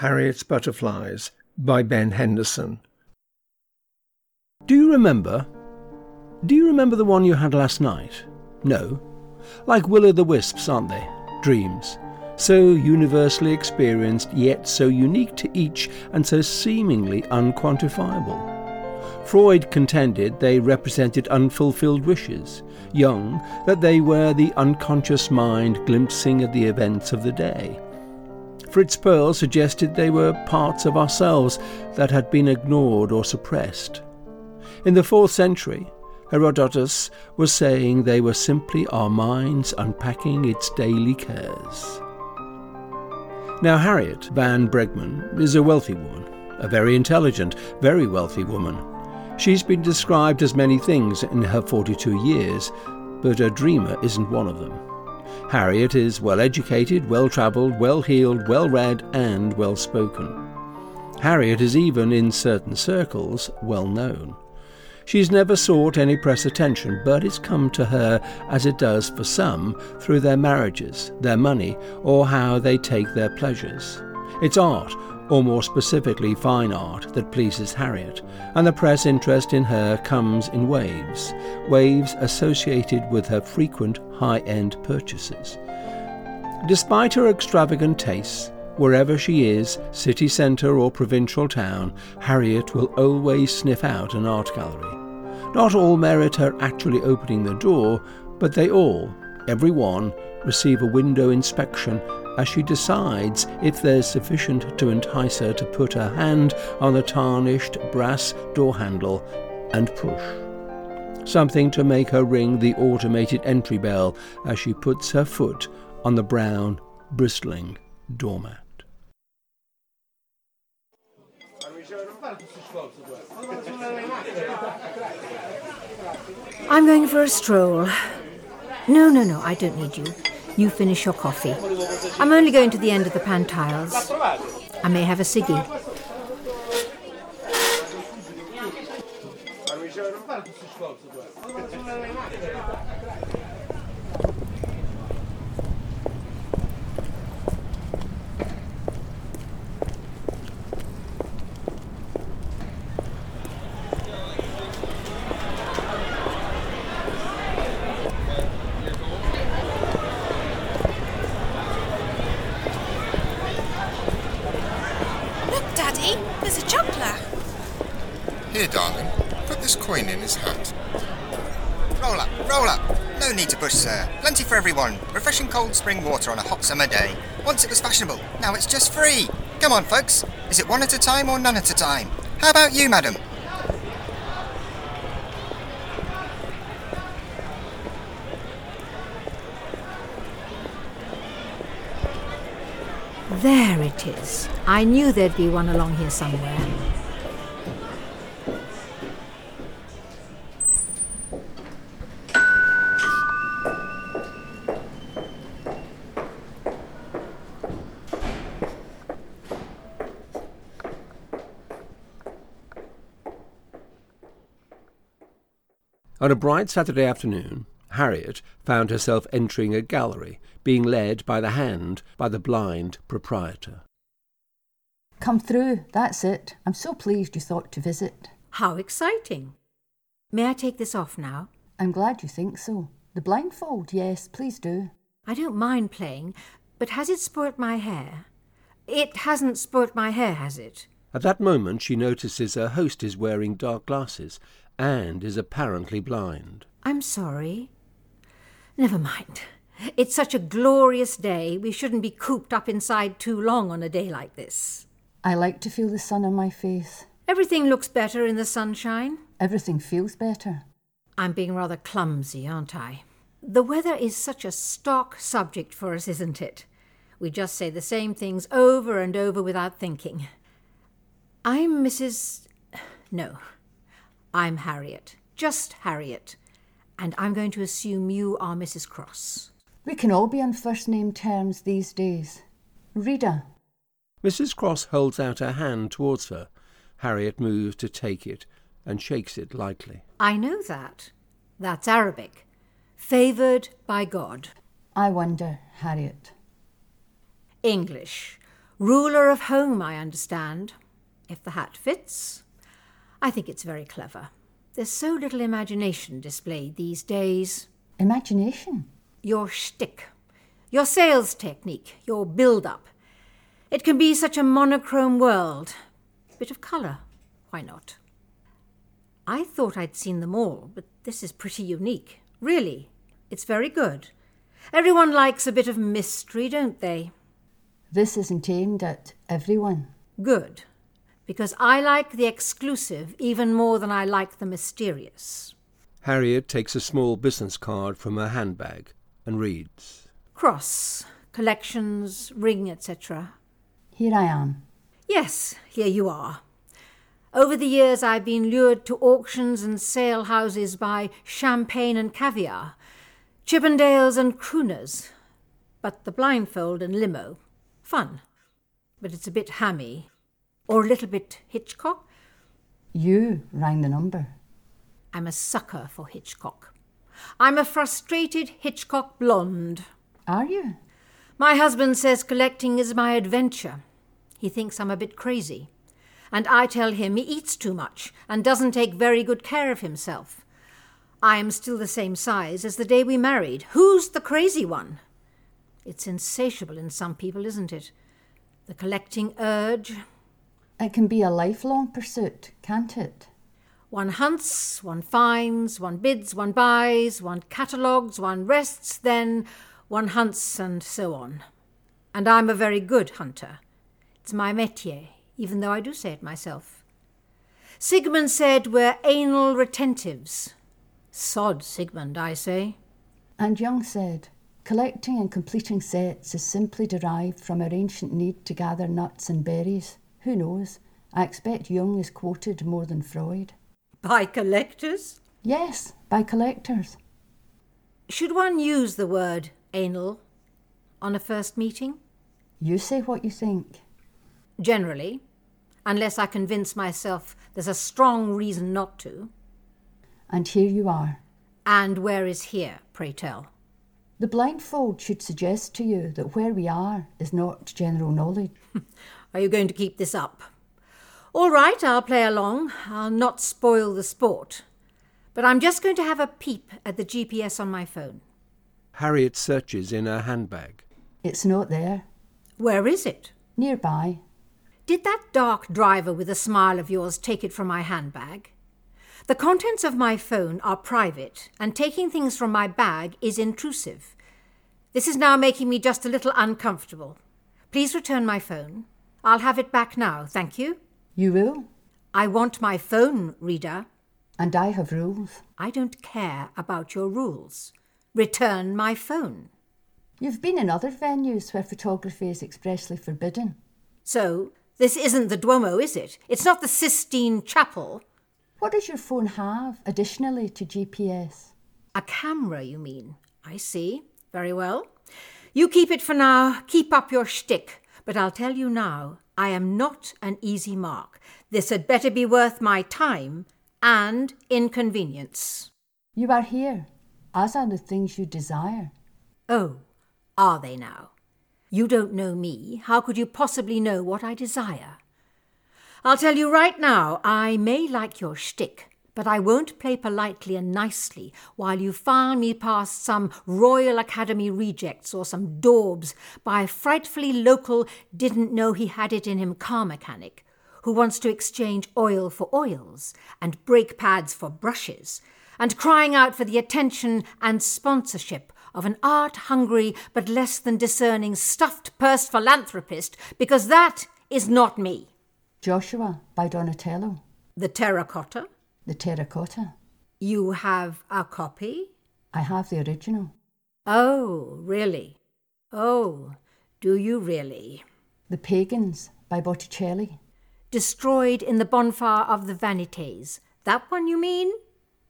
Harriet's Butterflies by Ben Henderson. Do you remember? Do you remember the one you had last night? No. Like will o' the wisps, aren't they? Dreams. So universally experienced, yet so unique to each and so seemingly unquantifiable. Freud contended they represented unfulfilled wishes, Jung, that they were the unconscious mind glimpsing at the events of the day. Fritz Perls suggested they were parts of ourselves that had been ignored or suppressed. In the fourth century, Herodotus was saying they were simply our minds unpacking its daily cares. Now, Harriet Van Bregmann is a wealthy woman, a very intelligent, very wealthy woman. She's been described as many things in her 42 years, but a dreamer isn't one of them. Harriet is well educated, well travelled, well heeled, well read, and well spoken. Harriet is even, in certain circles, well known. She's never sought any press attention, but it's come to her, as it does for some, through their marriages, their money, or how they take their pleasures. It's art, or more specifically fine art, that pleases Harriet, and the press interest in her comes in waves, waves associated with her frequent high end purchases. Despite her extravagant tastes, wherever she is, city centre or provincial town, Harriet will always sniff out an art gallery. Not all merit her actually opening the door, but they all, every one, receive a window inspection as she decides if there's sufficient to entice her to put her hand on the tarnished brass door handle and push. Something to make her ring the automated entry bell as she puts her foot on the brown, bristling doormat. I'm going for a stroll. No, no, no, I don't need you. You finish your coffee. I'm only going to the end of the pantiles. I may have a ciggy. Everyone. Refreshing cold spring water on a hot summer day. Once it was fashionable, now it's just free. Come on, folks. Is it one at a time or none at a time? How about you, madam? There it is. I knew there'd be one along here somewhere. On a bright Saturday afternoon, Harriet found herself entering a gallery, being led by the hand by the blind proprietor. Come through, that's it. I'm so pleased you thought to visit. How exciting! May I take this off now? I'm glad you think so. The blindfold, yes, please do. I don't mind playing, but has it spoilt my hair? It hasn't spoilt my hair, has it? At that moment, she notices her host is wearing dark glasses and is apparently blind. I'm sorry. Never mind. It's such a glorious day, we shouldn't be cooped up inside too long on a day like this. I like to feel the sun on my face. Everything looks better in the sunshine. Everything feels better. I'm being rather clumsy, aren't I? The weather is such a stock subject for us, isn't it? We just say the same things over and over without thinking. I'm Mrs. No, I'm Harriet. Just Harriet. And I'm going to assume you are Mrs. Cross. We can all be on first name terms these days. Rita, Mrs. Cross holds out her hand towards her. Harriet moves to take it and shakes it lightly. I know that. That's Arabic. Favoured by God. I wonder, Harriet. English. Ruler of home, I understand. If the hat fits, I think it's very clever. There's so little imagination displayed these days. Imagination. Your shtick, your sales technique, your build up. It can be such a monochrome world. Bit of colour, why not? I thought I'd seen them all, but this is pretty unique. Really, it's very good. Everyone likes a bit of mystery, don't they? This isn't aimed at everyone. Good. Because I like the exclusive even more than I like the mysterious. Harriet takes a small business card from her handbag and reads. Cross, collections, ring, etc. Here I am. Yes, here you are. Over the years, I've been lured to auctions and sale houses by champagne and caviar, Chippendales and crooners. But the blindfold and limo, fun. But it's a bit hammy. Or a little bit Hitchcock. You rang the number. I'm a sucker for Hitchcock. I'm a frustrated Hitchcock blonde. Are you? My husband says collecting is my adventure. He thinks I'm a bit crazy. And I tell him he eats too much and doesn't take very good care of himself. I am still the same size as the day we married. Who's the crazy one? It's insatiable in some people, isn't it? The collecting urge. It can be a lifelong pursuit, can't it? One hunts, one finds, one bids, one buys, one catalogues, one rests, then one hunts, and so on. And I'm a very good hunter. It's my métier, even though I do say it myself. Sigmund said we're anal retentives. Sod, Sigmund, I say. And Jung said, collecting and completing sets is simply derived from our ancient need to gather nuts and berries. Who knows? I expect Jung is quoted more than Freud. By collectors? Yes, by collectors. Should one use the word anal on a first meeting? You say what you think. Generally, unless I convince myself there's a strong reason not to. And here you are. And where is here, pray tell? The blindfold should suggest to you that where we are is not general knowledge. Are you going to keep this up? All right, I'll play along. I'll not spoil the sport. But I'm just going to have a peep at the GPS on my phone. Harriet searches in her handbag. It's not there. Where is it? Nearby. Did that dark driver with a smile of yours take it from my handbag? The contents of my phone are private, and taking things from my bag is intrusive. This is now making me just a little uncomfortable. Please return my phone. I'll have it back now, thank you. You will? I want my phone, Rita. And I have rules. I don't care about your rules. Return my phone. You've been in other venues where photography is expressly forbidden. So, this isn't the Duomo, is it? It's not the Sistine Chapel. What does your phone have additionally to GPS? A camera, you mean? I see. Very well. You keep it for now. Keep up your shtick. But I'll tell you now, I am not an easy mark. This had better be worth my time and inconvenience. You are here, as are the things you desire. Oh, are they now? You don't know me. How could you possibly know what I desire? I'll tell you right now, I may like your shtick, but I won't play politely and nicely while you file me past some Royal Academy rejects or some daubs by a frightfully local, didn't know he had it in him car mechanic who wants to exchange oil for oils and brake pads for brushes and crying out for the attention and sponsorship of an art hungry but less than discerning stuffed purse philanthropist because that is not me. Joshua by Donatello. The terracotta? The terracotta. You have a copy? I have the original. Oh, really? Oh, do you really? The Pagans by Botticelli. Destroyed in the bonfire of the Vanities. That one, you mean?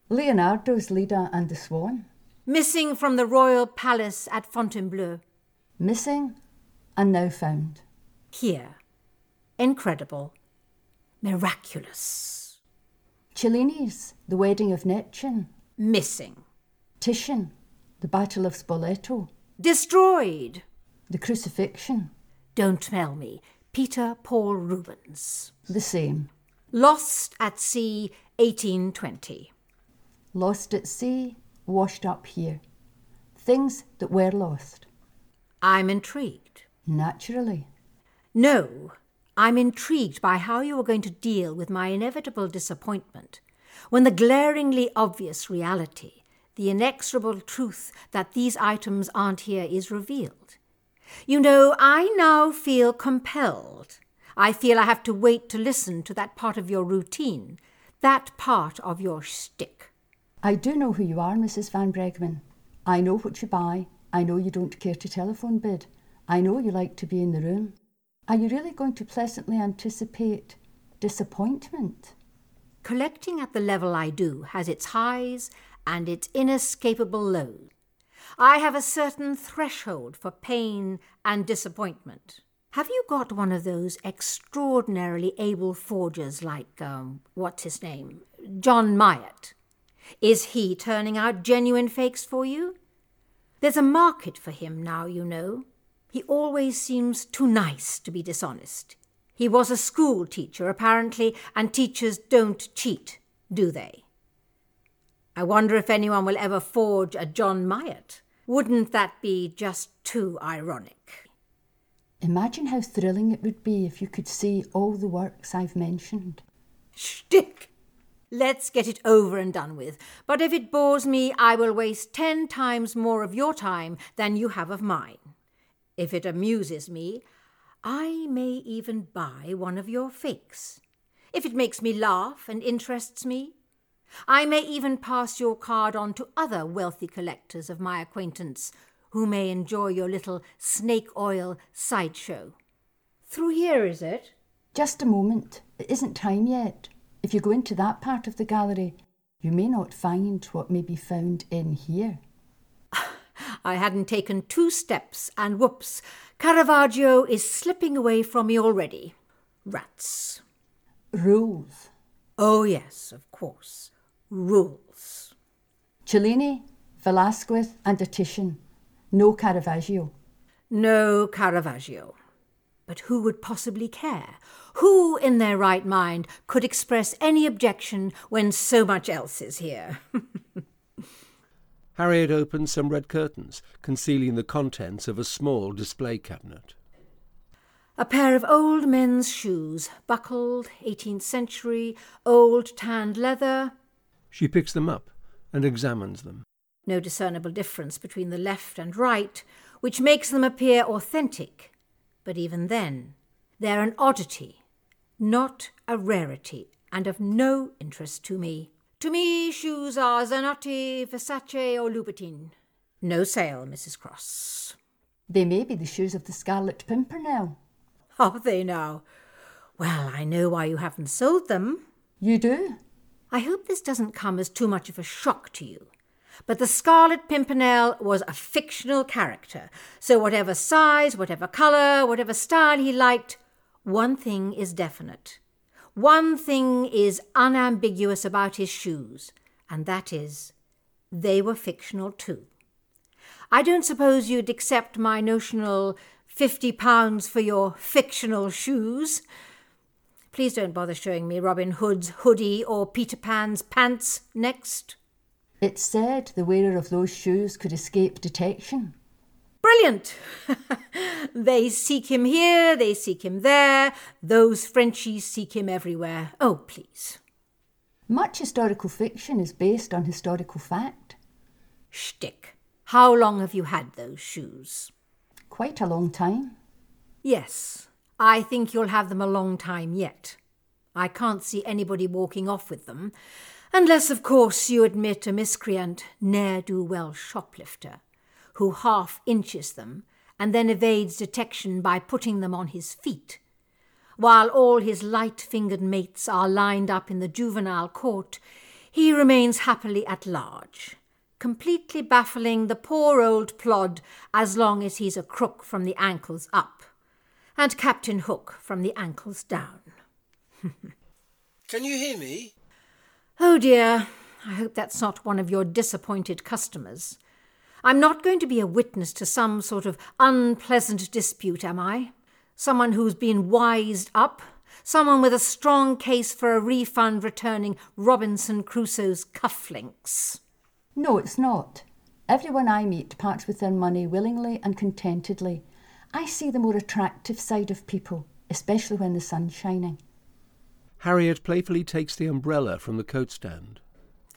Leonardo's Leda and the Swan. Missing from the royal palace at Fontainebleau. Missing and now found. Here. Incredible. Miraculous. Cellini's The Wedding of Neptune. Missing. Titian, The Battle of Spoleto. Destroyed. The Crucifixion. Don't tell me. Peter Paul Rubens. The same. Lost at Sea, 1820. Lost at sea, washed up here. Things that were lost. I'm intrigued. Naturally. No, I'm intrigued by how you are going to deal with my inevitable disappointment when the glaringly obvious reality, the inexorable truth that these items aren't here, is revealed. You know, I now feel compelled. I feel I have to wait to listen to that part of your routine, that part of your shtick. I do know who you are, Mrs. Van Bregmann. I know what you buy. I know you don't care to telephone bid. I know you like to be in the room. Are you really going to pleasantly anticipate disappointment? Collecting at the level I do has its highs and its inescapable lows. I have a certain threshold for pain and disappointment. Have you got one of those extraordinarily able forgers like, um, what's his name? John Myatt? Is he turning out genuine fakes for you? There's a market for him now, you know. He always seems too nice to be dishonest. He was a school teacher, apparently, and teachers don't cheat, do they? I wonder if anyone will ever forge a John Myatt. Wouldn't that be just too ironic? Imagine how thrilling it would be if you could see all the works I've mentioned. Shtick! Let's get it over and done with. But if it bores me, I will waste ten times more of your time than you have of mine. If it amuses me, I may even buy one of your fakes. If it makes me laugh and interests me, I may even pass your card on to other wealthy collectors of my acquaintance who may enjoy your little snake oil sideshow. Through here, is it? Just a moment. It isn't time yet. If you go into that part of the gallery, you may not find what may be found in here. I hadn't taken two steps, and whoops, Caravaggio is slipping away from me already. Rats. Rules. Oh, yes, of course. Rules. Cellini, Velasquez, and a Titian. No Caravaggio. No Caravaggio. But who would possibly care? Who in their right mind could express any objection when so much else is here? Harriet opened some red curtains, concealing the contents of a small display cabinet. A pair of old men's shoes, buckled, 18th century, old tanned leather. She picks them up and examines them. No discernible difference between the left and right, which makes them appear authentic. But even then, they're an oddity, not a rarity, and of no interest to me. To me, shoes are Zanotti, Versace, or Louboutin. No sale, Mrs. Cross. They may be the shoes of the Scarlet Pimpernel. Are they now? Well, I know why you haven't sold them. You do? I hope this doesn't come as too much of a shock to you. But the Scarlet Pimpernel was a fictional character, so whatever size, whatever colour, whatever style he liked, one thing is definite. One thing is unambiguous about his shoes, and that is, they were fictional too. I don't suppose you'd accept my notional fifty pounds for your fictional shoes. Please don't bother showing me Robin Hood's hoodie or Peter Pan's pants next. It's said the wearer of those shoes could escape detection. Brilliant! they seek him here, they seek him there, those Frenchies seek him everywhere. Oh, please. Much historical fiction is based on historical fact. Shtick. How long have you had those shoes? Quite a long time. Yes, I think you'll have them a long time yet. I can't see anybody walking off with them, unless, of course, you admit a miscreant, ne'er do well shoplifter, who half inches them and then evades detection by putting them on his feet. While all his light fingered mates are lined up in the juvenile court, he remains happily at large, completely baffling the poor old plod as long as he's a crook from the ankles up, and Captain Hook from the ankles down. Can you hear me? Oh dear, I hope that's not one of your disappointed customers. I'm not going to be a witness to some sort of unpleasant dispute, am I? Someone who's been wised up? Someone with a strong case for a refund returning Robinson Crusoe's cufflinks? No, it's not. Everyone I meet parts with their money willingly and contentedly. I see the more attractive side of people, especially when the sun's shining. Harriet playfully takes the umbrella from the coat stand.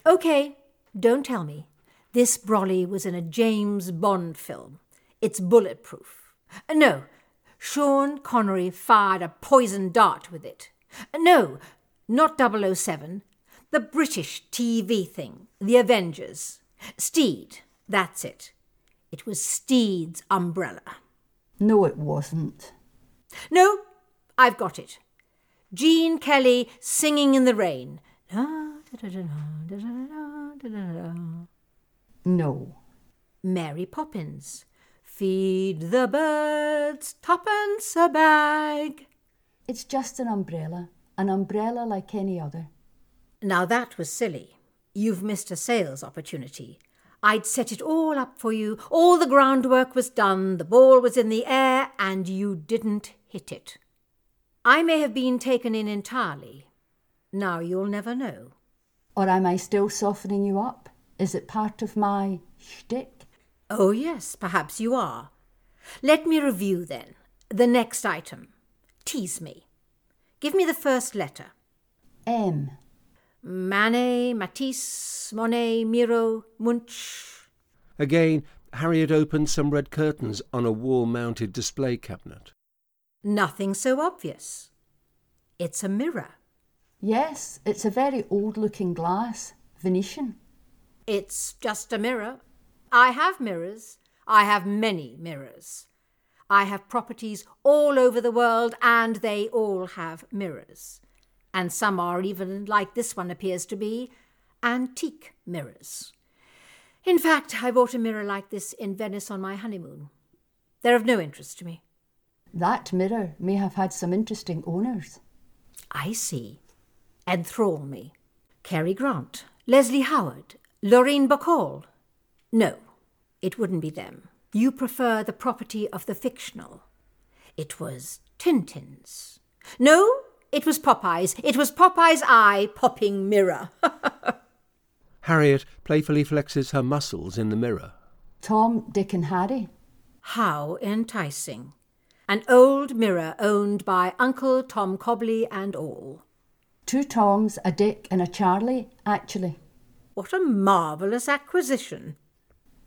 OK, don't tell me. This brolly was in a James Bond film. It's bulletproof. No, Sean Connery fired a poison dart with it. No, not 007. The British TV thing, The Avengers. Steed, that's it. It was Steed's umbrella. No, it wasn't. No, I've got it. Gene Kelly singing in the rain. No. Mary Poppins. Feed the birds, twopence a bag. It's just an umbrella, an umbrella like any other. Now that was silly. You've missed a sales opportunity. I'd set it all up for you. All the groundwork was done, the ball was in the air, and you didn't hit it. I may have been taken in entirely. Now you'll never know. Or am I still softening you up? Is it part of my shtick? Oh, yes, perhaps you are. Let me review then. The next item. Tease me. Give me the first letter. M. Manet, Matisse, Monet, Miro, Munch. Again, Harriet opened some red curtains on a wall mounted display cabinet. Nothing so obvious. It's a mirror. Yes, it's a very old looking glass, Venetian. It's just a mirror. I have mirrors. I have many mirrors. I have properties all over the world, and they all have mirrors. And some are even, like this one appears to be, antique mirrors. In fact, I bought a mirror like this in Venice on my honeymoon. They're of no interest to me. That mirror may have had some interesting owners. I see. Enthrall me. Cary Grant, Leslie Howard, Lauren Bacall. No, it wouldn't be them. You prefer the property of the fictional. It was Tintin's. No, it was Popeye's. It was Popeye's eye popping mirror. Harriet playfully flexes her muscles in the mirror. Tom, Dick, and Harry. How enticing. An old mirror owned by Uncle Tom Cobley and all. Two Toms, a Dick, and a Charlie, actually. What a marvellous acquisition.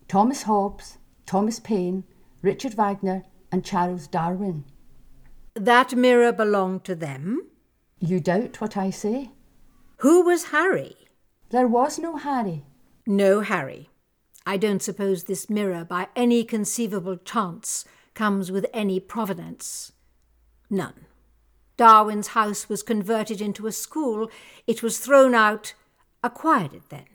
Thomas Hobbes, Thomas Paine, Richard Wagner, and Charles Darwin. That mirror belonged to them? You doubt what I say? Who was Harry? There was no Harry. No Harry. I don't suppose this mirror, by any conceivable chance, comes with any provenance. None. Darwin's house was converted into a school. It was thrown out, acquired it then.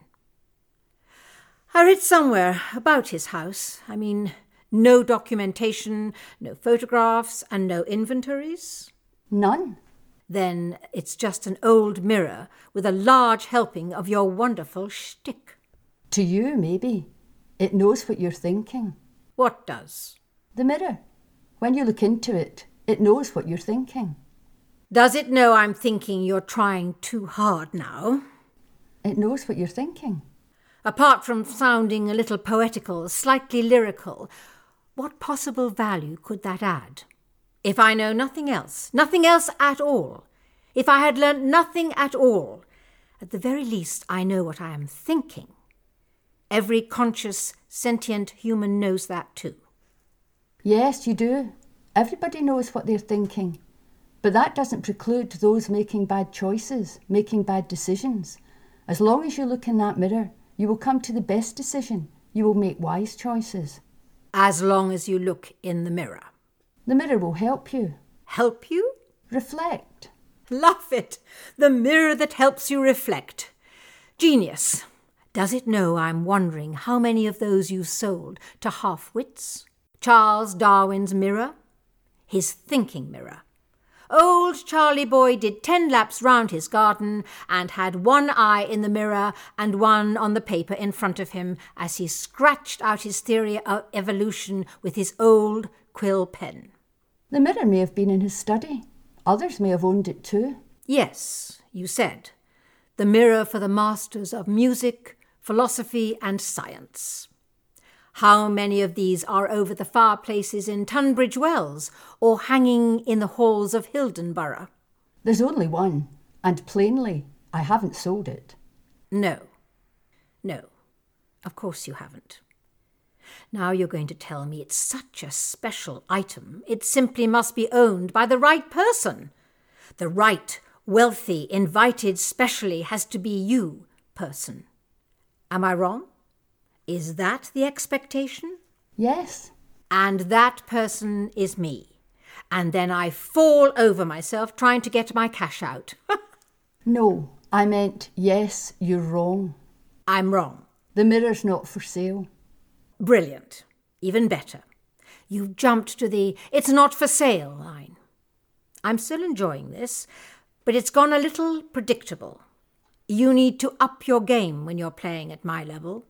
I read somewhere about his house. I mean, no documentation, no photographs, and no inventories? None. Then it's just an old mirror with a large helping of your wonderful shtick. To you, maybe. It knows what you're thinking. What does? The mirror. When you look into it, it knows what you're thinking. Does it know I'm thinking you're trying too hard now? It knows what you're thinking. Apart from sounding a little poetical, slightly lyrical, what possible value could that add? If I know nothing else, nothing else at all, if I had learnt nothing at all, at the very least I know what I am thinking. Every conscious, sentient human knows that too. Yes, you do. Everybody knows what they're thinking. But that doesn't preclude those making bad choices, making bad decisions. As long as you look in that mirror, you will come to the best decision. You will make wise choices. As long as you look in the mirror. The mirror will help you. Help you? Reflect. Love it! The mirror that helps you reflect. Genius. Does it know I'm wondering how many of those you've sold to half wits? Charles Darwin's mirror? His thinking mirror. Old Charlie Boy did ten laps round his garden and had one eye in the mirror and one on the paper in front of him as he scratched out his theory of evolution with his old quill pen. The mirror may have been in his study. Others may have owned it too. Yes, you said. The mirror for the masters of music, philosophy, and science. How many of these are over the fireplaces in Tunbridge Wells or hanging in the halls of Hildenborough? There's only one, and plainly, I haven't sold it. No. No. Of course you haven't. Now you're going to tell me it's such a special item, it simply must be owned by the right person. The right, wealthy, invited specially has to be you, person. Am I wrong? Is that the expectation? Yes. And that person is me. And then I fall over myself trying to get my cash out. no, I meant yes, you're wrong. I'm wrong. The mirror's not for sale. Brilliant. Even better. You've jumped to the it's not for sale line. I'm still enjoying this, but it's gone a little predictable. You need to up your game when you're playing at my level.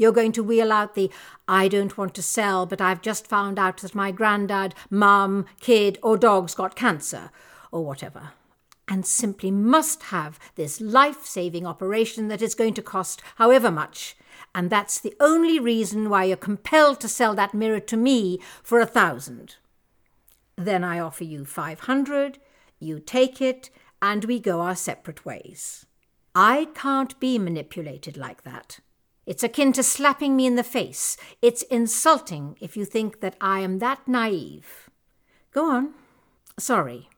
You're going to wheel out the I don't want to sell, but I've just found out that my granddad, mum, kid, or dog's got cancer, or whatever, and simply must have this life saving operation that is going to cost however much. And that's the only reason why you're compelled to sell that mirror to me for a thousand. Then I offer you five hundred, you take it, and we go our separate ways. I can't be manipulated like that. It's akin to slapping me in the face. It's insulting if you think that I am that naive. Go on. Sorry.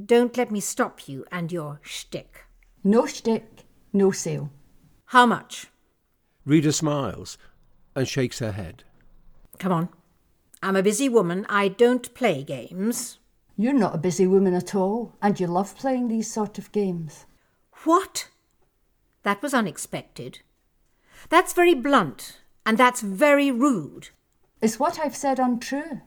Don't let me stop you and your shtick. No shtick, no sale. How much? Rita smiles and shakes her head. Come on. I'm a busy woman. I don't play games. You're not a busy woman at all, and you love playing these sort of games. What? That was unexpected. That's very blunt, and that's very rude. Is what I've said untrue?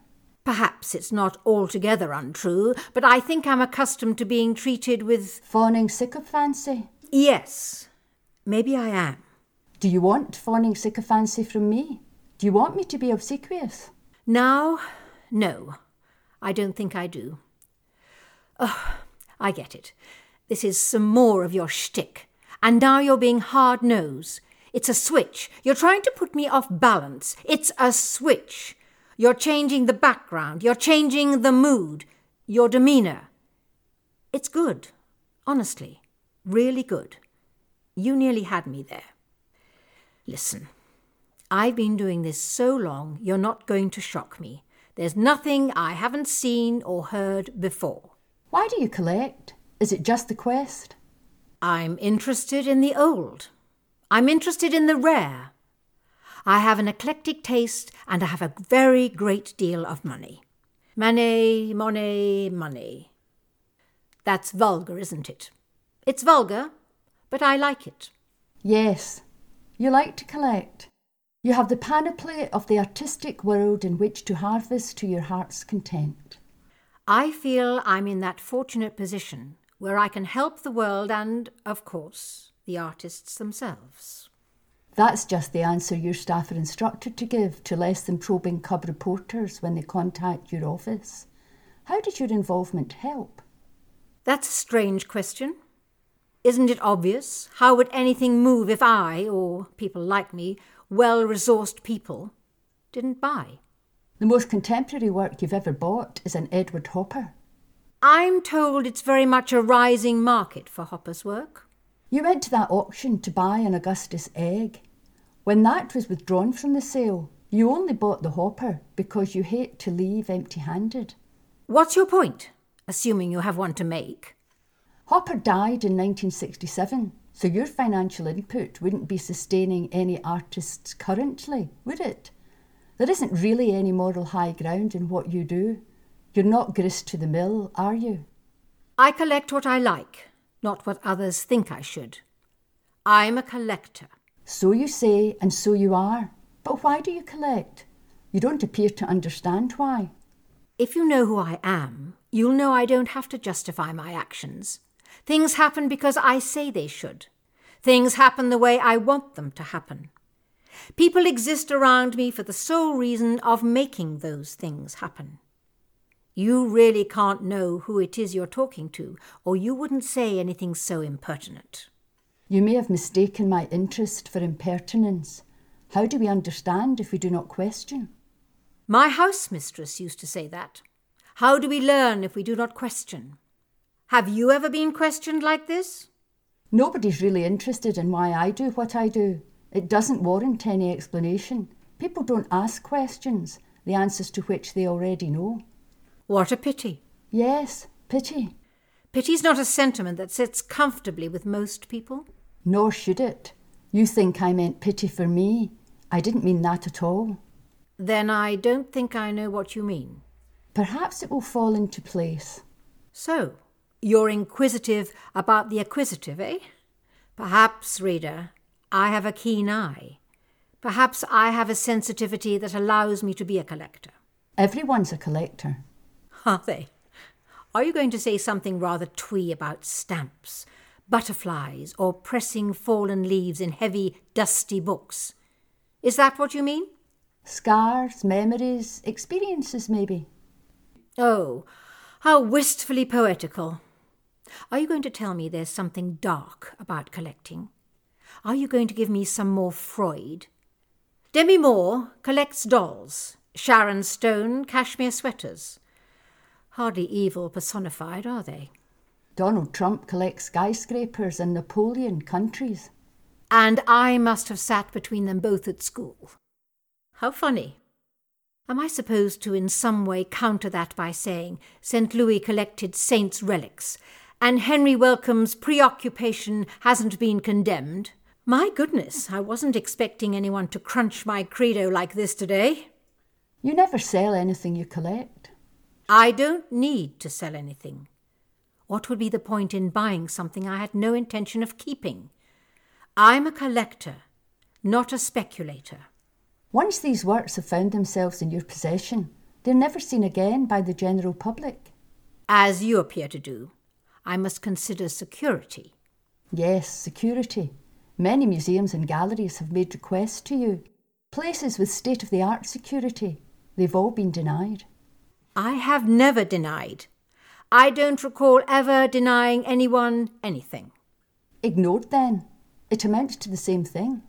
Perhaps it's not altogether untrue, but I think I'm accustomed to being treated with. Fawning sycophancy? Yes, maybe I am. Do you want fawning sycophancy from me? Do you want me to be obsequious? Now, no. I don't think I do. Oh, I get it. This is some more of your shtick. And now you're being hard nosed. It's a switch. You're trying to put me off balance. It's a switch. You're changing the background. You're changing the mood. Your demeanour. It's good. Honestly. Really good. You nearly had me there. Listen. I've been doing this so long, you're not going to shock me. There's nothing I haven't seen or heard before. Why do you collect? Is it just the quest? I'm interested in the old. I'm interested in the rare. I have an eclectic taste and I have a very great deal of money. Money, money, money. That's vulgar, isn't it? It's vulgar, but I like it. Yes, you like to collect. You have the panoply of the artistic world in which to harvest to your heart's content. I feel I'm in that fortunate position where I can help the world and, of course, the artists themselves. That's just the answer your staff are instructed to give to less than probing cub reporters when they contact your office. How did your involvement help? That's a strange question. Isn't it obvious? How would anything move if I, or people like me, well resourced people, didn't buy? The most contemporary work you've ever bought is an Edward Hopper. I'm told it's very much a rising market for Hopper's work. You went to that auction to buy an Augustus Egg. When that was withdrawn from the sale, you only bought the Hopper because you hate to leave empty handed. What's your point, assuming you have one to make? Hopper died in 1967, so your financial input wouldn't be sustaining any artists currently, would it? There isn't really any moral high ground in what you do. You're not grist to the mill, are you? I collect what I like, not what others think I should. I'm a collector. So you say, and so you are. But why do you collect? You don't appear to understand why. If you know who I am, you'll know I don't have to justify my actions. Things happen because I say they should. Things happen the way I want them to happen. People exist around me for the sole reason of making those things happen. You really can't know who it is you're talking to, or you wouldn't say anything so impertinent. You may have mistaken my interest for impertinence. How do we understand if we do not question? My house mistress used to say that. How do we learn if we do not question? Have you ever been questioned like this? Nobody's really interested in why I do what I do. It doesn't warrant any explanation. People don't ask questions, the answers to which they already know. What a pity. Yes, pity. Pity's not a sentiment that sits comfortably with most people. Nor should it. You think I meant pity for me. I didn't mean that at all. Then I don't think I know what you mean. Perhaps it will fall into place. So, you're inquisitive about the acquisitive, eh? Perhaps, Rita, I have a keen eye. Perhaps I have a sensitivity that allows me to be a collector. Everyone's a collector. Are they? Are you going to say something rather twee about stamps, butterflies, or pressing fallen leaves in heavy, dusty books? Is that what you mean? Scars, memories, experiences, maybe. Oh, how wistfully poetical. Are you going to tell me there's something dark about collecting? Are you going to give me some more Freud? Demi Moore collects dolls. Sharon Stone cashmere sweaters. Hardly evil personified, are they? Donald Trump collects skyscrapers and Napoleon countries. And I must have sat between them both at school. How funny. Am I supposed to in some way counter that by saying St. Louis collected saints' relics, and Henry Wellcome's preoccupation hasn't been condemned? My goodness, I wasn't expecting anyone to crunch my credo like this today. You never sell anything you collect. I don't need to sell anything. What would be the point in buying something I had no intention of keeping? I'm a collector, not a speculator. Once these works have found themselves in your possession, they're never seen again by the general public. As you appear to do, I must consider security. Yes, security. Many museums and galleries have made requests to you. Places with state of the art security. They've all been denied. I have never denied. I don't recall ever denying anyone anything. Ignored then. It amounts to the same thing.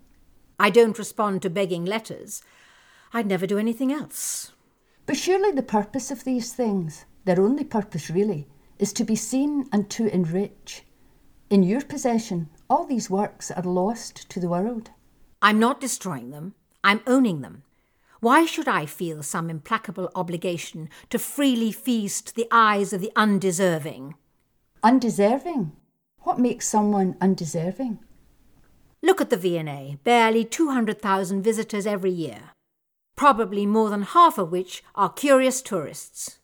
I don't respond to begging letters. I'd never do anything else. But surely the purpose of these things, their only purpose really, is to be seen and to enrich. In your possession, all these works are lost to the world. I'm not destroying them, I'm owning them. Why should I feel some implacable obligation to freely feast the eyes of the undeserving? Undeserving? What makes someone undeserving? Look at the V&A, barely 200,000 visitors every year, probably more than half of which are curious tourists.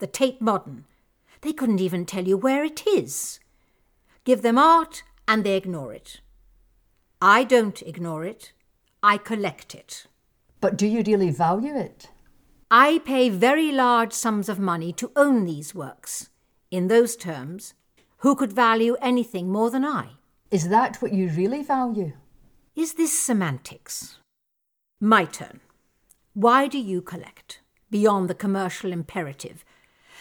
The Tate Modern, they couldn't even tell you where it is. Give them art and they ignore it. I don't ignore it, I collect it. But do you really value it? I pay very large sums of money to own these works. In those terms, who could value anything more than I? Is that what you really value? Is this semantics? My turn. Why do you collect? Beyond the commercial imperative.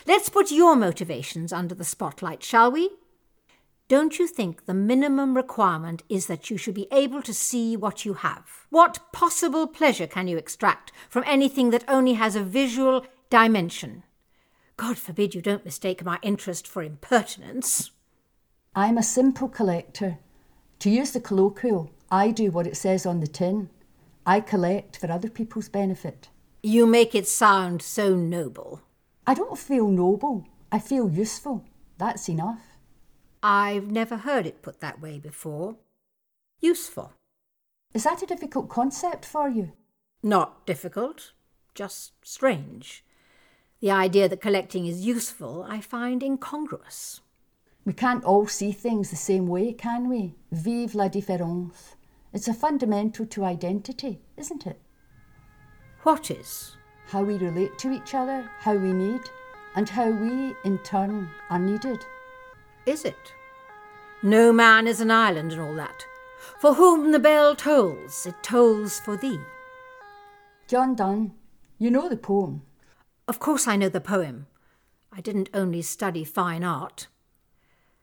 Let's put your motivations under the spotlight, shall we? Don't you think the minimum requirement is that you should be able to see what you have? What possible pleasure can you extract from anything that only has a visual dimension? God forbid you don't mistake my interest for impertinence. I'm a simple collector. To use the colloquial, I do what it says on the tin. I collect for other people's benefit. You make it sound so noble. I don't feel noble. I feel useful. That's enough. I've never heard it put that way before. Useful. Is that a difficult concept for you? Not difficult, just strange. The idea that collecting is useful I find incongruous. We can't all see things the same way, can we? Vive la différence. It's a fundamental to identity, isn't it? What is? How we relate to each other, how we need, and how we, in turn, are needed. Is it? No man is an island and all that. For whom the bell tolls, it tolls for thee. John Donne, you know the poem. Of course I know the poem. I didn't only study fine art.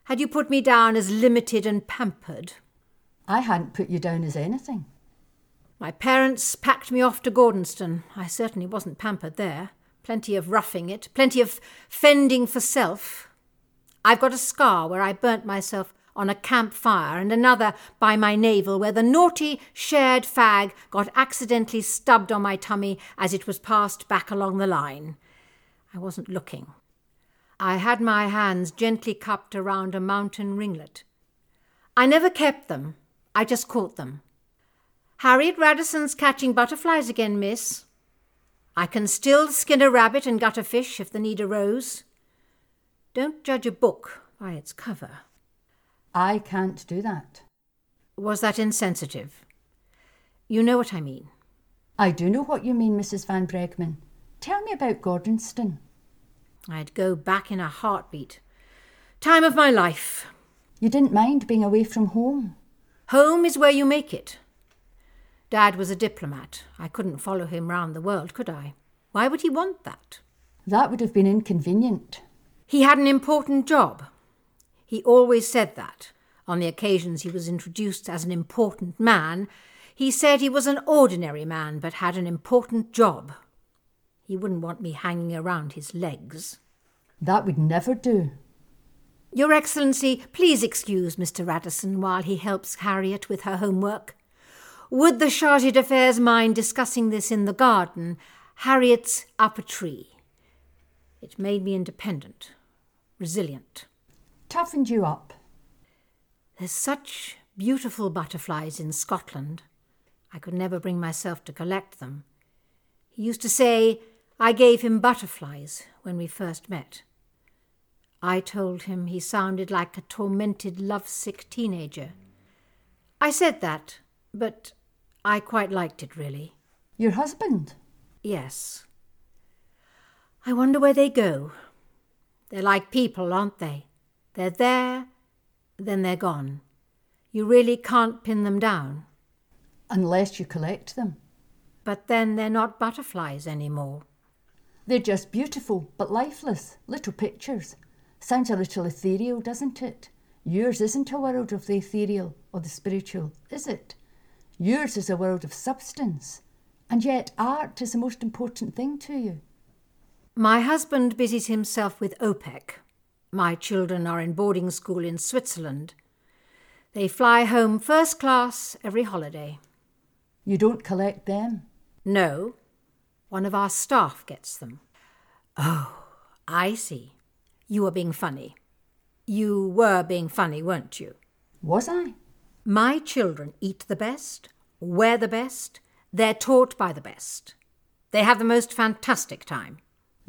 Had you put me down as limited and pampered? I hadn't put you down as anything. My parents packed me off to Gordonstoun. I certainly wasn't pampered there. Plenty of roughing it, plenty of fending for self. I've got a scar where I burnt myself on a camp fire, and another by my navel where the naughty shared fag got accidentally stubbed on my tummy as it was passed back along the line. I wasn't looking. I had my hands gently cupped around a mountain ringlet. I never kept them, I just caught them. Harriet Radisson's catching butterflies again, miss. I can still skin a rabbit and gut a fish if the need arose. Don't judge a book by its cover. I can't do that. Was that insensitive? You know what I mean. I do know what you mean, Mrs. Van Bregmann. Tell me about Gordonstoun. I'd go back in a heartbeat. Time of my life. You didn't mind being away from home? Home is where you make it. Dad was a diplomat. I couldn't follow him round the world, could I? Why would he want that? That would have been inconvenient. He had an important job. He always said that. On the occasions he was introduced as an important man, he said he was an ordinary man but had an important job. He wouldn't want me hanging around his legs. That would never do. Your Excellency, please excuse Mr. Radisson while he helps Harriet with her homework. Would the Charge d'Affaires mind discussing this in the garden? Harriet's up a tree. It made me independent, resilient. Toughened you up. There's such beautiful butterflies in Scotland. I could never bring myself to collect them. He used to say I gave him butterflies when we first met. I told him he sounded like a tormented, lovesick teenager. I said that, but I quite liked it, really. Your husband? Yes. I wonder where they go. They're like people, aren't they? They're there, then they're gone. You really can't pin them down. Unless you collect them. But then they're not butterflies anymore. They're just beautiful, but lifeless, little pictures. Sounds a little ethereal, doesn't it? Yours isn't a world of the ethereal or the spiritual, is it? Yours is a world of substance. And yet, art is the most important thing to you. My husband busies himself with OPEC. My children are in boarding school in Switzerland. They fly home first class every holiday. You don't collect them? No. One of our staff gets them. Oh, I see. You were being funny. You were being funny, weren't you? Was I? My children eat the best, wear the best, they're taught by the best. They have the most fantastic time.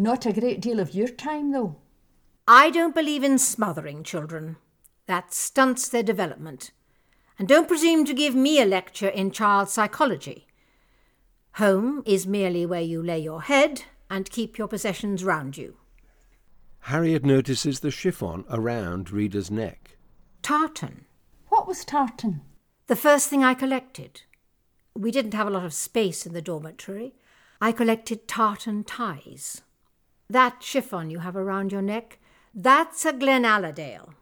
Not a great deal of your time, though. I don't believe in smothering children. That stunts their development. And don't presume to give me a lecture in child psychology. Home is merely where you lay your head and keep your possessions round you. Harriet notices the chiffon around Rita's neck. Tartan. What was tartan? The first thing I collected. We didn't have a lot of space in the dormitory. I collected tartan ties. That chiffon you have around your neck, that's a Glenaladale.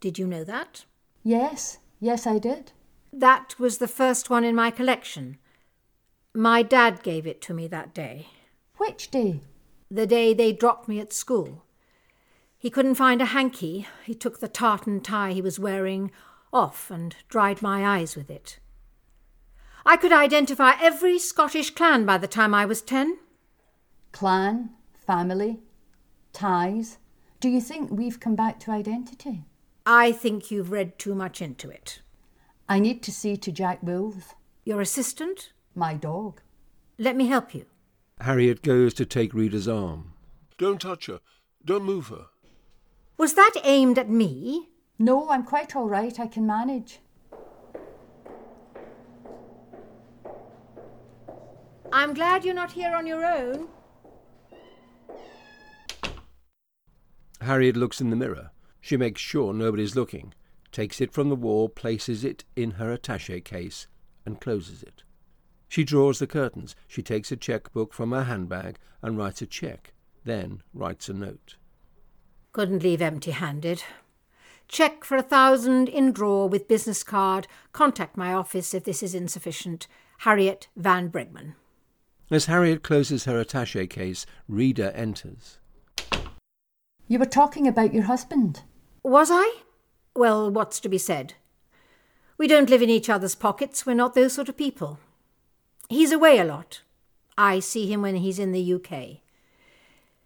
Did you know that? Yes, yes, I did. That was the first one in my collection. My dad gave it to me that day. Which day? The day they dropped me at school. He couldn't find a hanky. He took the tartan tie he was wearing off and dried my eyes with it. I could identify every Scottish clan by the time I was ten. Clan, family, ties. Do you think we've come back to identity? I think you've read too much into it. I need to see to Jack Wolf, Your assistant? my dog. Let me help you. Harriet goes to take Rita's arm. Don't touch her. Don't move her. Was that aimed at me? No, I'm quite all right. I can manage. I'm glad you're not here on your own. Harriet looks in the mirror. She makes sure nobody's looking, takes it from the wall, places it in her attache case, and closes it. She draws the curtains. She takes a cheque book from her handbag and writes a cheque, then writes a note. Couldn't leave empty handed. Check for a thousand in drawer with business card. Contact my office if this is insufficient. Harriet Van Bregmann. As Harriet closes her attache case, Rita enters. You were talking about your husband. Was I? Well, what's to be said? We don't live in each other's pockets. We're not those sort of people. He's away a lot. I see him when he's in the UK.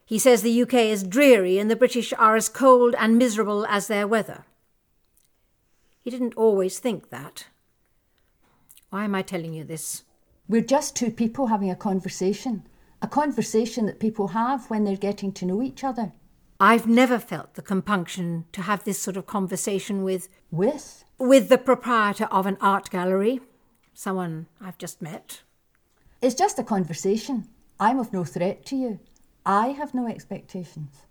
He says the UK is dreary and the British are as cold and miserable as their weather. He didn't always think that. Why am I telling you this? We're just two people having a conversation. A conversation that people have when they're getting to know each other. I've never felt the compunction to have this sort of conversation with With? with the proprietor of an art gallery, someone I've just met. It's just a conversation. I'm of no threat to you. I have no expectations.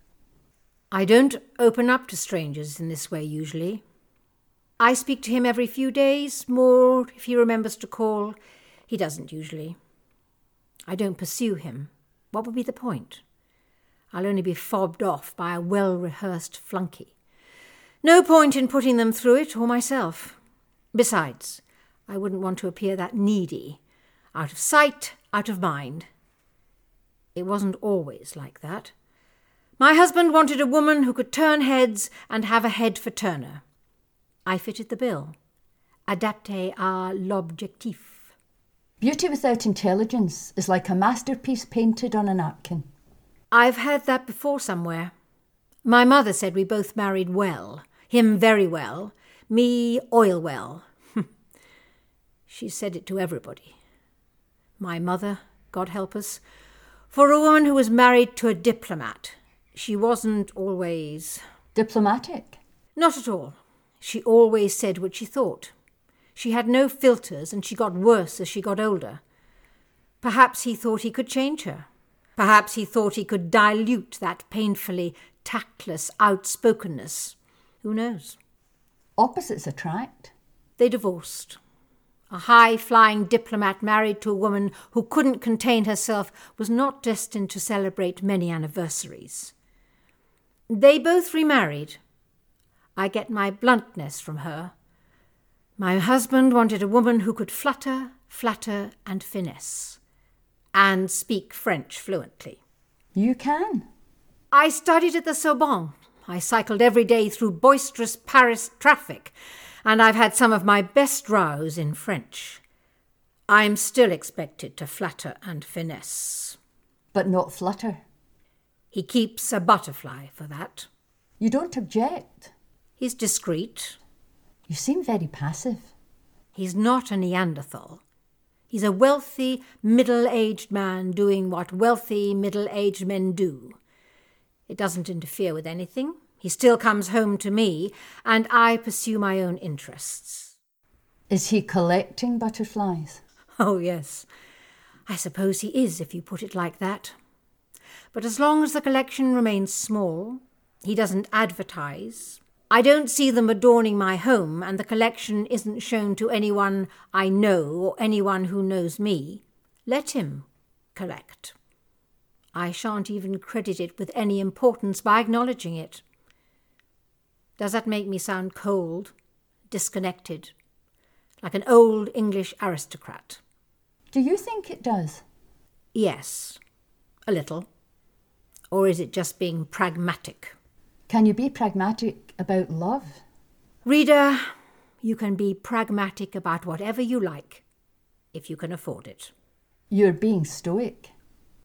I don't open up to strangers in this way usually. I speak to him every few days, more if he remembers to call. He doesn't usually. I don't pursue him. What would be the point? I'll only be fobbed off by a well rehearsed flunkey. No point in putting them through it or myself. Besides, I wouldn't want to appear that needy. Out of sight, out of mind. It wasn't always like that. My husband wanted a woman who could turn heads and have a head for Turner. I fitted the bill. Adapté à l'objectif. Beauty without intelligence is like a masterpiece painted on a napkin. I've heard that before somewhere. My mother said we both married well. Him very well. Me oil well. she said it to everybody. My mother, God help us, for a woman who was married to a diplomat. She wasn't always. Diplomatic. Not at all. She always said what she thought. She had no filters, and she got worse as she got older. Perhaps he thought he could change her. Perhaps he thought he could dilute that painfully tactless outspokenness. Who knows? Opposites attract. They divorced. A high flying diplomat married to a woman who couldn't contain herself was not destined to celebrate many anniversaries. They both remarried. I get my bluntness from her. My husband wanted a woman who could flutter, flatter, and finesse, and speak French fluently. You can. I studied at the Sorbonne. I cycled every day through boisterous Paris traffic, and I've had some of my best rows in French. I'm still expected to flatter and finesse. But not flutter. He keeps a butterfly for that. You don't object. He's discreet. You seem very passive. He's not a Neanderthal. He's a wealthy, middle aged man doing what wealthy, middle aged men do. It doesn't interfere with anything. He still comes home to me, and I pursue my own interests. Is he collecting butterflies? Oh, yes. I suppose he is, if you put it like that. But as long as the collection remains small, he doesn't advertise. I don't see them adorning my home, and the collection isn't shown to anyone I know or anyone who knows me. Let him collect. I shan't even credit it with any importance by acknowledging it. Does that make me sound cold, disconnected, like an old English aristocrat? Do you think it does? Yes, a little. Or is it just being pragmatic? Can you be pragmatic about love? Rita, you can be pragmatic about whatever you like, if you can afford it. You're being stoic.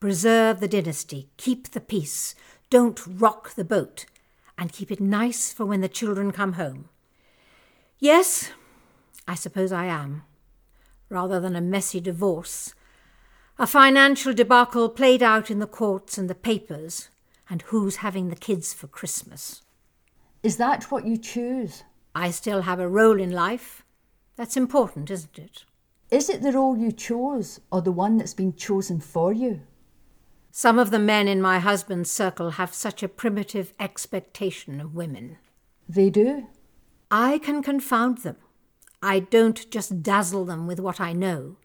Preserve the dynasty, keep the peace, don't rock the boat, and keep it nice for when the children come home. Yes, I suppose I am. Rather than a messy divorce, a financial debacle played out in the courts and the papers, and who's having the kids for Christmas. Is that what you choose? I still have a role in life. That's important, isn't it? Is it the role you chose or the one that's been chosen for you? Some of the men in my husband's circle have such a primitive expectation of women. They do. I can confound them. I don't just dazzle them with what I know.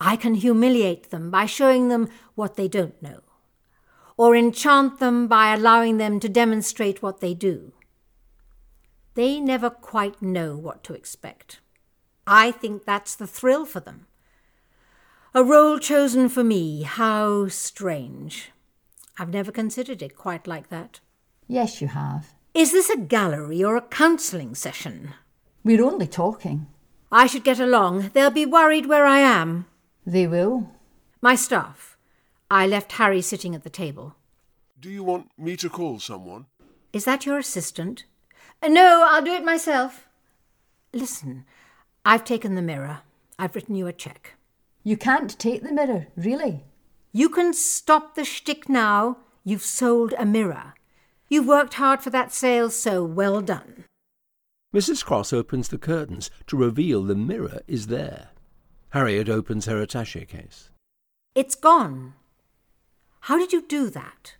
I can humiliate them by showing them what they don't know. or enchant them by allowing them to demonstrate what they do. They never quite know what to expect. I think that's the thrill for them. A role chosen for me, how strange. I've never considered it quite like that. Yes, you have. Is this a gallery or a counselling session? We're only talking. I should get along. They'll be worried where I am. They will. My staff. I left Harry sitting at the table. Do you want me to call someone? Is that your assistant? Uh, no, I'll do it myself. Listen, I've taken the mirror. I've written you a cheque. You can't take the mirror, really. You can stop the shtick now. You've sold a mirror. You've worked hard for that sale, so well done. Mrs. Cross opens the curtains to reveal the mirror is there. Harriet opens her attache case. It's gone. How did you do that?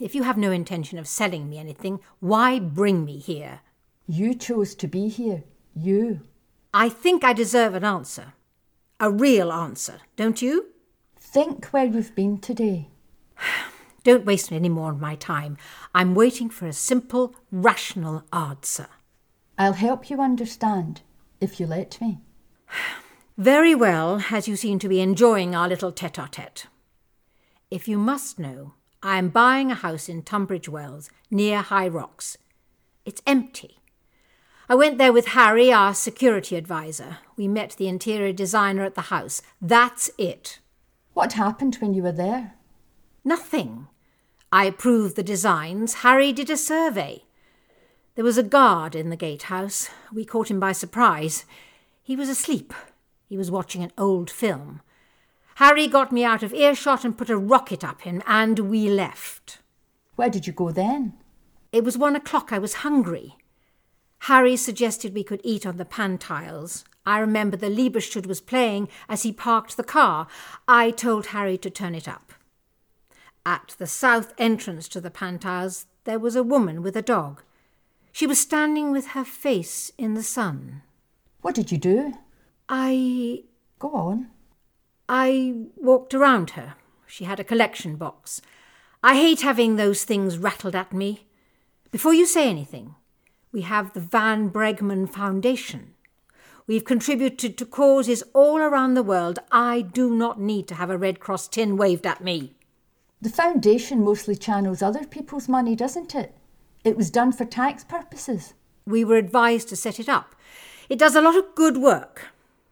If you have no intention of selling me anything, why bring me here? You chose to be here. You. I think I deserve an answer. A real answer, don't you? Think where you've been today. Don't waste any more of my time. I'm waiting for a simple, rational answer. I'll help you understand, if you let me. Very well, as you seem to be enjoying our little tete a tete. If you must know, I am buying a house in Tunbridge Wells, near High Rocks. It's empty. I went there with Harry, our security advisor. We met the interior designer at the house. That's it. What happened when you were there? Nothing. I approved the designs. Harry did a survey. There was a guard in the gatehouse. We caught him by surprise. He was asleep. He was watching an old film. Harry got me out of earshot and put a rocket up him, and we left. Where did you go then? It was one o'clock. I was hungry. Harry suggested we could eat on the Pantiles. I remember the Liebestod was playing as he parked the car. I told Harry to turn it up. At the south entrance to the Pantiles, there was a woman with a dog. She was standing with her face in the sun. What did you do? I. Go on. I walked around her. She had a collection box. I hate having those things rattled at me. Before you say anything, we have the Van Bregmann Foundation. We've contributed to causes all around the world. I do not need to have a Red Cross tin waved at me. The foundation mostly channels other people's money, doesn't it? It was done for tax purposes. We were advised to set it up. It does a lot of good work.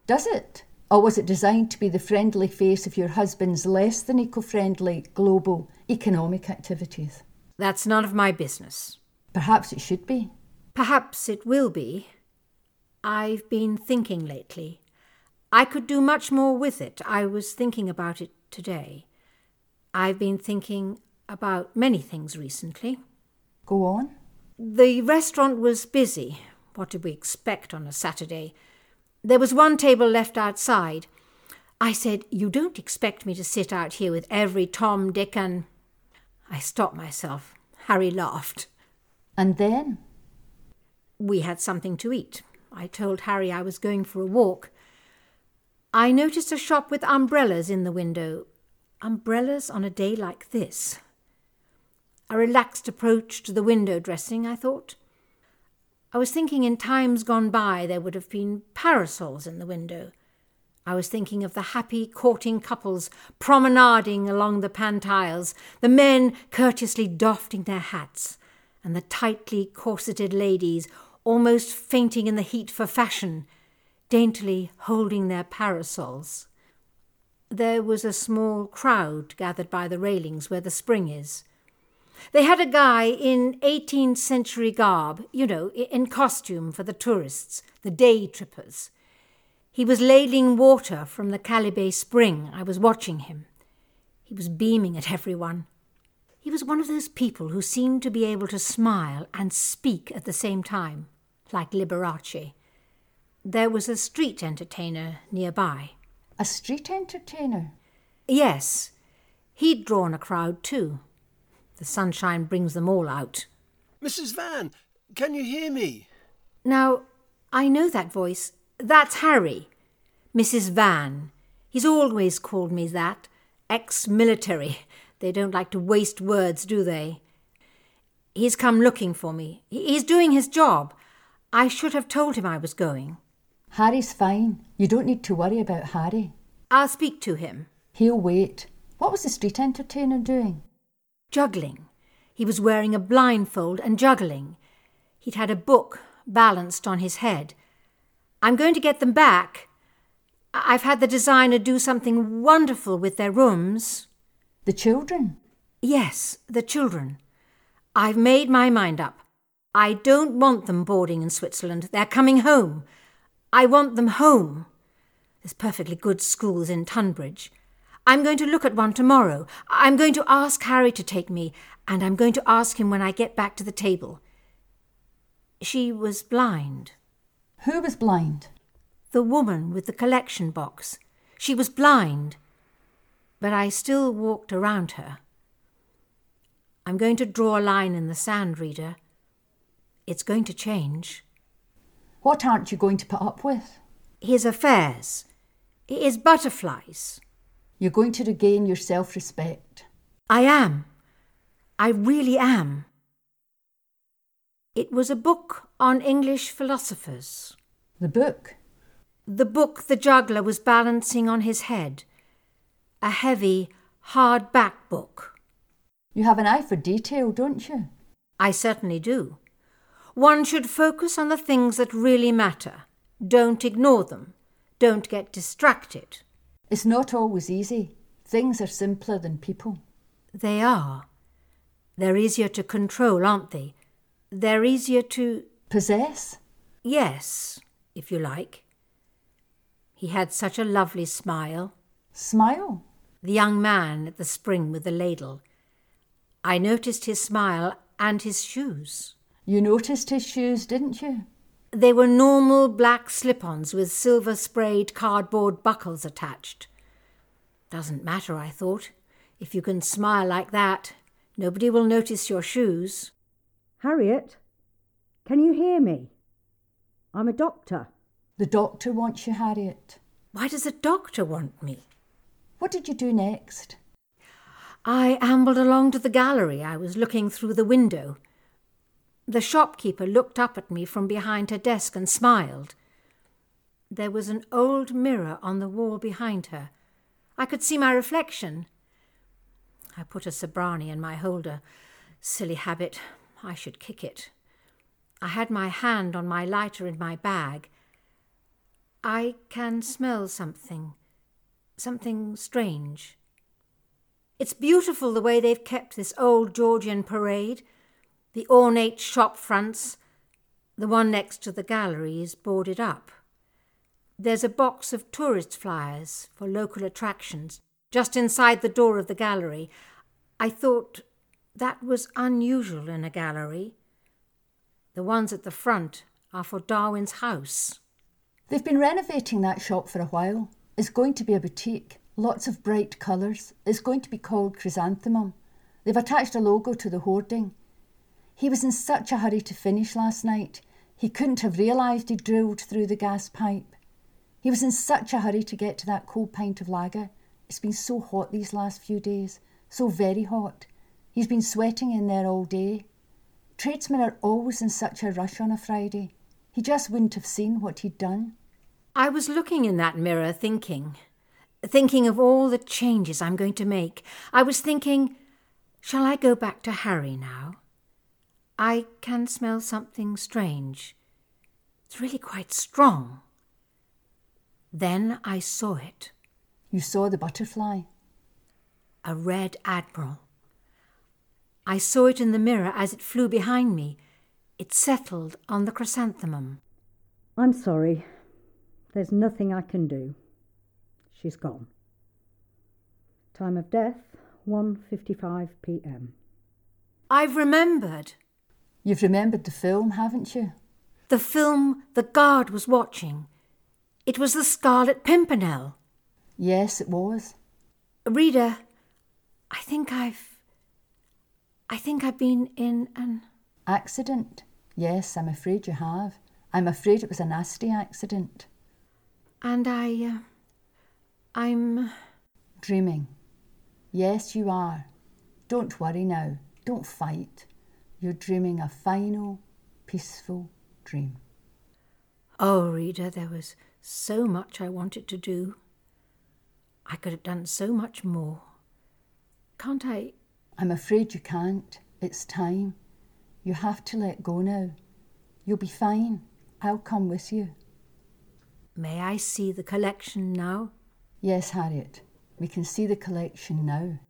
Does it? Or was it designed to be the friendly face of your husband's less than eco friendly global economic activities? That's none of my business. Perhaps it should be. Perhaps it will be. I've been thinking lately. I could do much more with it. I was thinking about it today. I've been thinking about many things recently. Go on. The restaurant was busy. What did we expect on a Saturday? There was one table left outside. I said, You don't expect me to sit out here with every Tom, Dick, and. I stopped myself. Harry laughed. And then? We had something to eat. I told Harry I was going for a walk. I noticed a shop with umbrellas in the window. Umbrellas on a day like this. A relaxed approach to the window dressing, I thought. I was thinking in times gone by there would have been parasols in the window. I was thinking of the happy courting couples promenading along the Pantiles, the men courteously doffing their hats, and the tightly corseted ladies almost fainting in the heat for fashion, daintily holding their parasols. There was a small crowd gathered by the railings where the spring is. They had a guy in 18th century garb, you know, in costume for the tourists, the day trippers. He was ladling water from the chalybeate spring. I was watching him. He was beaming at everyone. He was one of those people who seem to be able to smile and speak at the same time, like Liberace. There was a street entertainer nearby. A street entertainer? Yes. He'd drawn a crowd too. The sunshine brings them all out. Mrs. Van, can you hear me? Now, I know that voice. That's Harry. Mrs. Van. He's always called me that. Ex military. They don't like to waste words, do they? He's come looking for me. He's doing his job. I should have told him I was going. Harry's fine. You don't need to worry about Harry. I'll speak to him. He'll wait. What was the street entertainer doing? Juggling. He was wearing a blindfold and juggling. He'd had a book balanced on his head. I'm going to get them back. I've had the designer do something wonderful with their rooms. The children? Yes, the children. I've made my mind up. I don't want them boarding in Switzerland. They're coming home. I want them home. There's perfectly good schools in Tunbridge. I'm going to look at one tomorrow. I'm going to ask Harry to take me, and I'm going to ask him when I get back to the table. She was blind. Who was blind? The woman with the collection box. She was blind. But I still walked around her. I'm going to draw a line in the sand, Rita. It's going to change. What aren't you going to put up with? His affairs. His butterflies. You're going to regain your self respect. I am. I really am. It was a book on English philosophers. The book? The book the juggler was balancing on his head. A heavy, hard back book. You have an eye for detail, don't you? I certainly do. One should focus on the things that really matter. Don't ignore them. Don't get distracted. It's not always easy. Things are simpler than people. They are. They're easier to control, aren't they? They're easier to. Possess? Yes, if you like. He had such a lovely smile. Smile? The young man at the spring with the ladle. I noticed his smile and his shoes. You noticed his shoes, didn't you? They were normal black slip ons with silver sprayed cardboard buckles attached. Doesn't matter, I thought. If you can smile like that, nobody will notice your shoes. Harriet, can you hear me? I'm a doctor. The doctor wants you, Harriet. Why does a doctor want me? What did you do next? I ambled along to the gallery. I was looking through the window. The shopkeeper looked up at me from behind her desk and smiled. There was an old mirror on the wall behind her. I could see my reflection. I put a Sobranie in my holder. Silly habit. I should kick it. I had my hand on my lighter in my bag. I can smell something. Something strange. It's beautiful the way they've kept this old Georgian parade. The ornate shop fronts, the one next to the gallery, is boarded up. There's a box of tourist flyers for local attractions just inside the door of the gallery. I thought that was unusual in a gallery. The ones at the front are for Darwin's house. They've been renovating that shop for a while. It's going to be a boutique, lots of bright colours. It's going to be called Chrysanthemum. They've attached a logo to the hoarding. He was in such a hurry to finish last night, he couldn't have realised he'd drilled through the gas pipe. He was in such a hurry to get to that cold pint of lager. It's been so hot these last few days, so very hot. He's been sweating in there all day. Tradesmen are always in such a rush on a Friday. He just wouldn't have seen what he'd done. I was looking in that mirror thinking, thinking of all the changes I'm going to make. I was thinking, shall I go back to Harry now? I can smell something strange. It's really quite strong. Then I saw it. You saw the butterfly? A red admiral. I saw it in the mirror as it flew behind me. It settled on the chrysanthemum. I'm sorry. There's nothing I can do. She's gone. Time of death 1:55 p.m. I've remembered. You've remembered the film, haven't you? The film the guard was watching. It was the Scarlet Pimpernel. Yes, it was. Rita, I think I've. I think I've been in an. Accident? Yes, I'm afraid you have. I'm afraid it was a nasty accident. And I. Uh, I'm. Dreaming. Yes, you are. Don't worry now. Don't fight. You're dreaming a final, peaceful dream. Oh, Rita, there was so much I wanted to do. I could have done so much more. Can't I? I'm afraid you can't. It's time. You have to let go now. You'll be fine. I'll come with you. May I see the collection now? Yes, Harriet. We can see the collection now.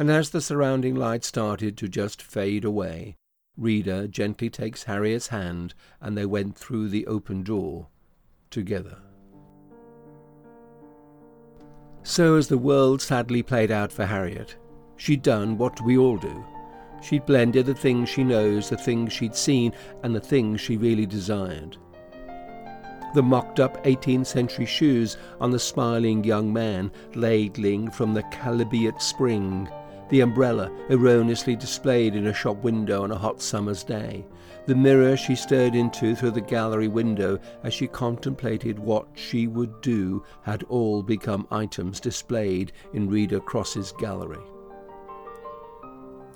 And as the surrounding light started to just fade away, Rita gently takes Harriet's hand and they went through the open door together. So as the world sadly played out for Harriet, she'd done what we all do. She'd blended the things she knows, the things she'd seen, and the things she really desired. The mocked up 18th century shoes on the smiling young man ladling from the chalybeate spring, the umbrella erroneously displayed in a shop window on a hot summer's day, the mirror she stared into through the gallery window as she contemplated what she would do had all become items displayed in Rita Cross's gallery.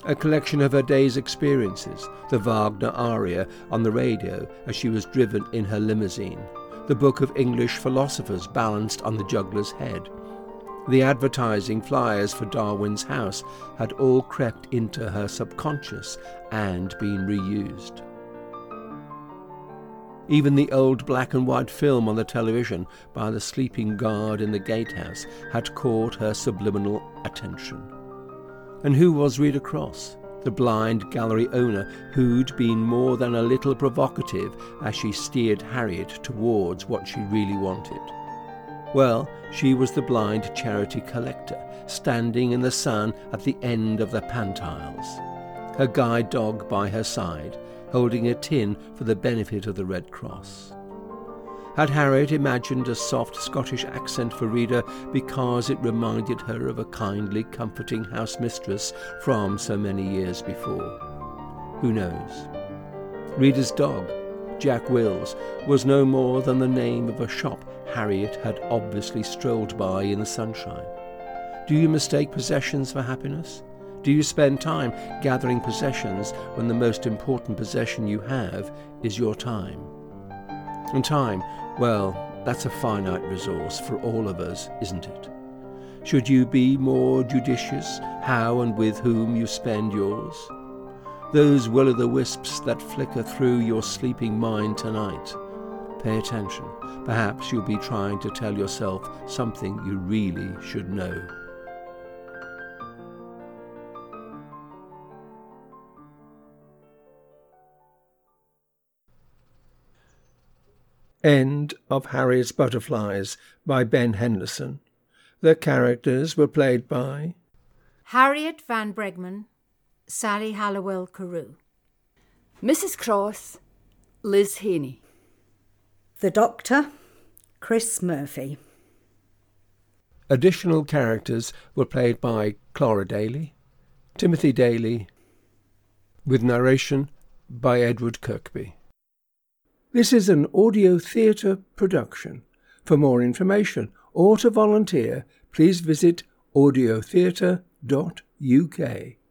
A collection of her day's experiences, the Wagner aria on the radio as she was driven in her limousine, the book of English philosophers balanced on the juggler's head. The advertising flyers for Darwin's house had all crept into her subconscious and been reused. Even the old black and white film on the television by the sleeping guard in the gatehouse had caught her subliminal attention. And who was Rita Cross? The blind gallery owner who'd been more than a little provocative as she steered Harriet towards what she really wanted. Well, she was the blind charity collector, standing in the sun at the end of the Pantiles, her guide dog by her side, holding a tin for the benefit of the Red Cross. Had Harriet imagined a soft Scottish accent for Rita because it reminded her of a kindly, comforting house mistress from so many years before? Who knows? Rita's dog, Jack Wills, was no more than the name of a shop Harriet had obviously strolled by in the sunshine. Do you mistake possessions for happiness? Do you spend time gathering possessions when the most important possession you have is your time? And time, well, that's a finite resource for all of us, isn't it? Should you be more judicious how and with whom you spend yours? Those will o' the wisps that flicker through your sleeping mind tonight. Pay attention. Perhaps you'll be trying to tell yourself something you really should know. End of Harriet's Butterflies by Ben Henderson. The characters were played by Harriet Van Bregmann, Sally Halliwell Carew. Mrs. Cross, Liz Haney. The Doctor, Chris Murphy. Additional characters were played by Clara Daly, Timothy Daly, with narration by Edward Kirkby. This is an audio theatre production. For more information or to volunteer, please visit audiotheatre.uk.